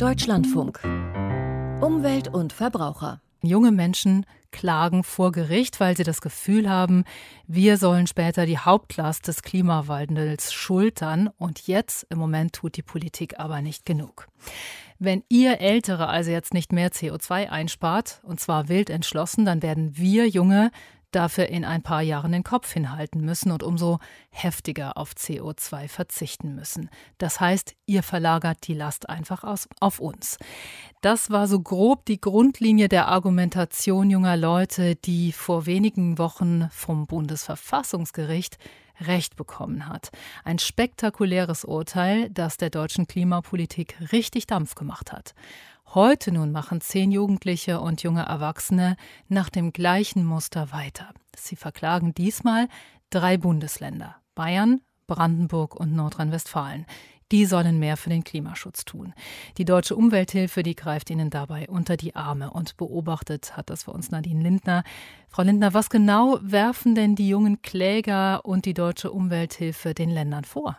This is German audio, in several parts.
Deutschlandfunk. Umwelt und Verbraucher. Junge Menschen klagen vor Gericht, weil sie das Gefühl haben, wir sollen später die Hauptlast des Klimawandels schultern und jetzt im Moment tut die Politik aber nicht genug. Wenn ihr Ältere also jetzt nicht mehr CO2 einspart, und zwar wild entschlossen, dann werden wir Junge dafür in ein paar Jahren den Kopf hinhalten müssen und umso heftiger auf CO2 verzichten müssen. Das heißt, ihr verlagert die Last einfach aus, auf uns. Das war so grob die Grundlinie der Argumentation junger Leute, die vor wenigen Wochen vom Bundesverfassungsgericht Recht bekommen hat. Ein spektakuläres Urteil, das der deutschen Klimapolitik richtig Dampf gemacht hat. Heute nun machen zehn Jugendliche und junge Erwachsene nach dem gleichen Muster weiter. Sie verklagen diesmal drei Bundesländer Bayern, Brandenburg und Nordrhein-Westfalen. Die sollen mehr für den Klimaschutz tun. Die deutsche Umwelthilfe, die greift ihnen dabei unter die Arme und beobachtet hat das für uns Nadine Lindner. Frau Lindner, was genau werfen denn die jungen Kläger und die deutsche Umwelthilfe den Ländern vor?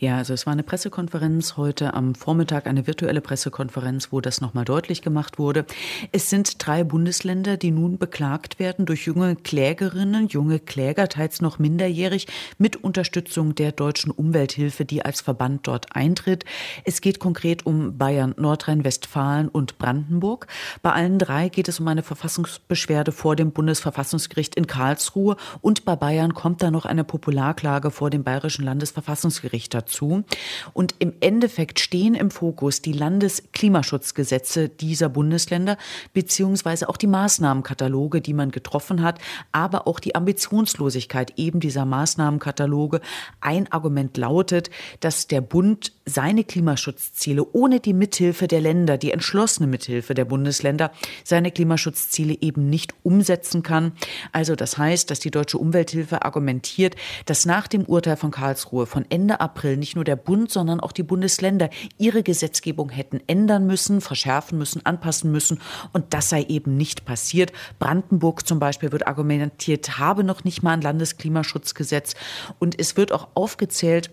Ja, also es war eine Pressekonferenz heute am Vormittag, eine virtuelle Pressekonferenz, wo das nochmal deutlich gemacht wurde. Es sind drei Bundesländer, die nun beklagt werden durch junge Klägerinnen, junge Kläger, teils noch minderjährig, mit Unterstützung der deutschen Umwelthilfe, die als Verband dort eintritt. Es geht konkret um Bayern, Nordrhein-Westfalen und Brandenburg. Bei allen drei geht es um eine Verfassungsbeschwerde vor dem Bundesverfassungsgericht in Karlsruhe und bei Bayern kommt da noch eine Popularklage vor dem Bayerischen Landesverfassungsgericht dazu dazu. Und im Endeffekt stehen im Fokus die Landesklimaschutzgesetze dieser Bundesländer, beziehungsweise auch die Maßnahmenkataloge, die man getroffen hat, aber auch die Ambitionslosigkeit eben dieser Maßnahmenkataloge. Ein Argument lautet, dass der Bund seine Klimaschutzziele ohne die Mithilfe der Länder, die entschlossene Mithilfe der Bundesländer, seine Klimaschutzziele eben nicht umsetzen kann. Also das heißt, dass die deutsche Umwelthilfe argumentiert, dass nach dem Urteil von Karlsruhe von Ende April nicht nur der Bund, sondern auch die Bundesländer ihre Gesetzgebung hätten ändern müssen, verschärfen müssen, anpassen müssen. Und das sei eben nicht passiert. Brandenburg zum Beispiel wird argumentiert, habe noch nicht mal ein Landesklimaschutzgesetz. Und es wird auch aufgezählt,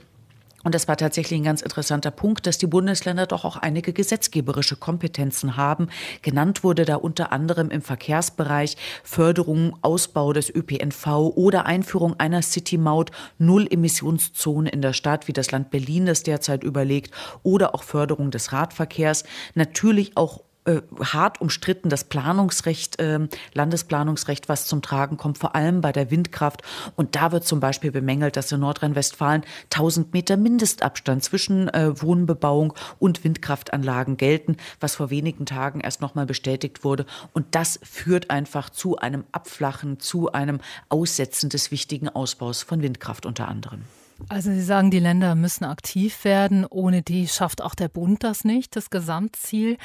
und das war tatsächlich ein ganz interessanter Punkt, dass die Bundesländer doch auch einige gesetzgeberische Kompetenzen haben. Genannt wurde da unter anderem im Verkehrsbereich Förderung, Ausbau des ÖPNV oder Einführung einer City-Maut, Null-Emissionszone in der Stadt, wie das Land Berlin das derzeit überlegt, oder auch Förderung des Radverkehrs. Natürlich auch äh, hart umstritten, das Planungsrecht, äh, Landesplanungsrecht, was zum Tragen kommt, vor allem bei der Windkraft. Und da wird zum Beispiel bemängelt, dass in Nordrhein-Westfalen 1000 Meter Mindestabstand zwischen äh, Wohnbebauung und Windkraftanlagen gelten, was vor wenigen Tagen erst nochmal bestätigt wurde. Und das führt einfach zu einem Abflachen, zu einem Aussetzen des wichtigen Ausbaus von Windkraft unter anderem. Also Sie sagen, die Länder müssen aktiv werden. Ohne die schafft auch der Bund das nicht, das Gesamtziel.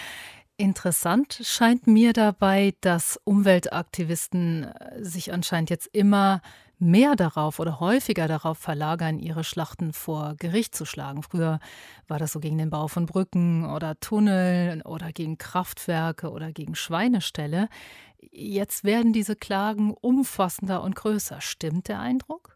Interessant scheint mir dabei, dass Umweltaktivisten äh, sich anscheinend jetzt immer mehr darauf oder häufiger darauf verlagern, ihre Schlachten vor Gericht zu schlagen. Früher war das so gegen den Bau von Brücken oder Tunneln oder gegen Kraftwerke oder gegen Schweineställe. Jetzt werden diese Klagen umfassender und größer. Stimmt der Eindruck?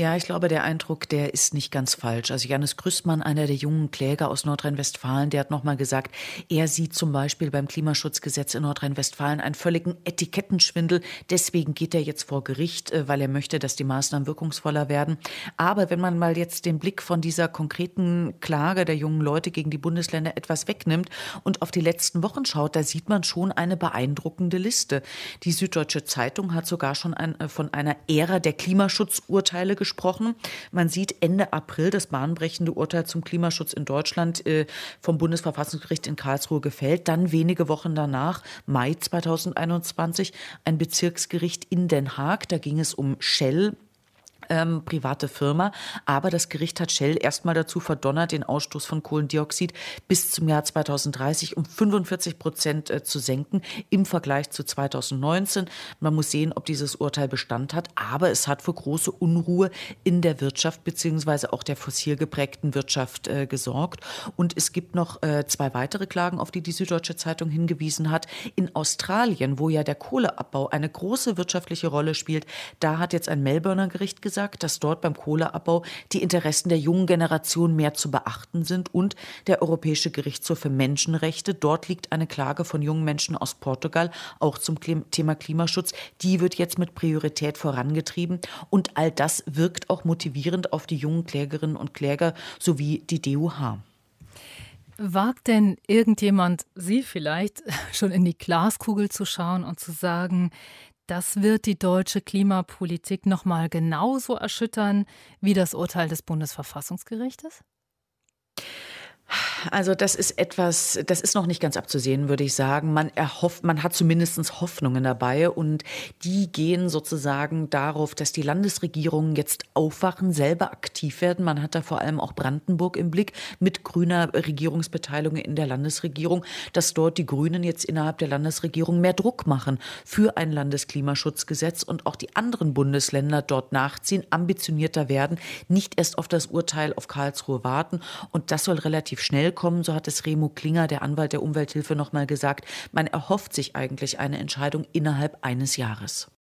Ja, ich glaube, der Eindruck, der ist nicht ganz falsch. Also Janis Grüßmann, einer der jungen Kläger aus Nordrhein-Westfalen, der hat nochmal gesagt, er sieht zum Beispiel beim Klimaschutzgesetz in Nordrhein-Westfalen einen völligen Etikettenschwindel. Deswegen geht er jetzt vor Gericht, äh, weil er möchte, dass die Maßnahmen wirkungsvoller werden. Aber wenn man mal jetzt den Blick von dieser konkreten Klage der jungen Leute gegen die Bundesländer etwas wegnimmt und auf die letzten Wochen schaut, da sieht man schon eine beeindruckende Liste. Die Süddeutsche Zeitung hat sogar schon äh, von einer Ära der Klimaschutz-Urteile gesprochen. Man sieht Ende April das bahnbrechende Urteil zum Klimaschutz in Deutschland äh, vom Bundesverfassungsgericht in Karlsruhe gefällt. Dann wenige Wochen danach, Mai 2021, ein Bezirksgericht in Den Haag. Da ging es um Shell ähm, private Firma. Aber das Gericht hat Shell erstmal dazu verdonnert, den Ausstoß von Kohlendioxid bis zum Jahr 2030 um 45 Prozent äh, zu senken im Vergleich zu 2019. Man muss sehen, ob dieses Urteil Bestand hat. Aber es hat für große Unruhe in der Wirtschaft beziehungsweise auch der fossil geprägten Wirtschaft äh, gesorgt. Und es gibt noch äh, zwei weitere Klagen, auf die die Süddeutsche Zeitung hingewiesen hat. In Australien, wo ja der Kohleabbau eine große wirtschaftliche Rolle spielt, da hat jetzt ein Melbourner Gericht gesagt, sagt, dass dort beim Kohleabbau die Interessen der jungen Generation mehr zu beachten sind und der Europäische Gerichtshof für Menschenrechte, dort liegt eine Klage von jungen Menschen aus Portugal auch zum Thema Klimaschutz, die wird jetzt mit Priorität vorangetrieben und all das wirkt auch motivierend auf die jungen Klägerinnen und Kläger sowie die DUH. Wagt denn irgendjemand, Sie vielleicht, schon in die Glaskugel zu schauen und zu sagen, das wird die deutsche Klimapolitik noch mal genauso erschüttern wie das Urteil des Bundesverfassungsgerichtes? Also das ist etwas, das ist noch nicht ganz abzusehen, würde ich sagen. Man erhofft, man hat zumindest Hoffnungen dabei und die gehen sozusagen darauf, dass die Landesregierungen jetzt aufwachen, selber aktiv werden. Man hat da vor allem auch Brandenburg im Blick mit grüner Regierungsbeteiligung in der Landesregierung, dass dort die Grünen jetzt innerhalb der Landesregierung mehr Druck machen für ein Landesklimaschutzgesetz und auch die anderen Bundesländer dort nachziehen, ambitionierter werden, nicht erst auf das Urteil auf Karlsruhe warten und das soll relativ relativ schnell kommen. So hat es Remo Klinger, der Anwalt der Umwelthilfe, noch mal gesagt. Man erhofft sich eigentlich eine Entscheidung innerhalb eines Jahres.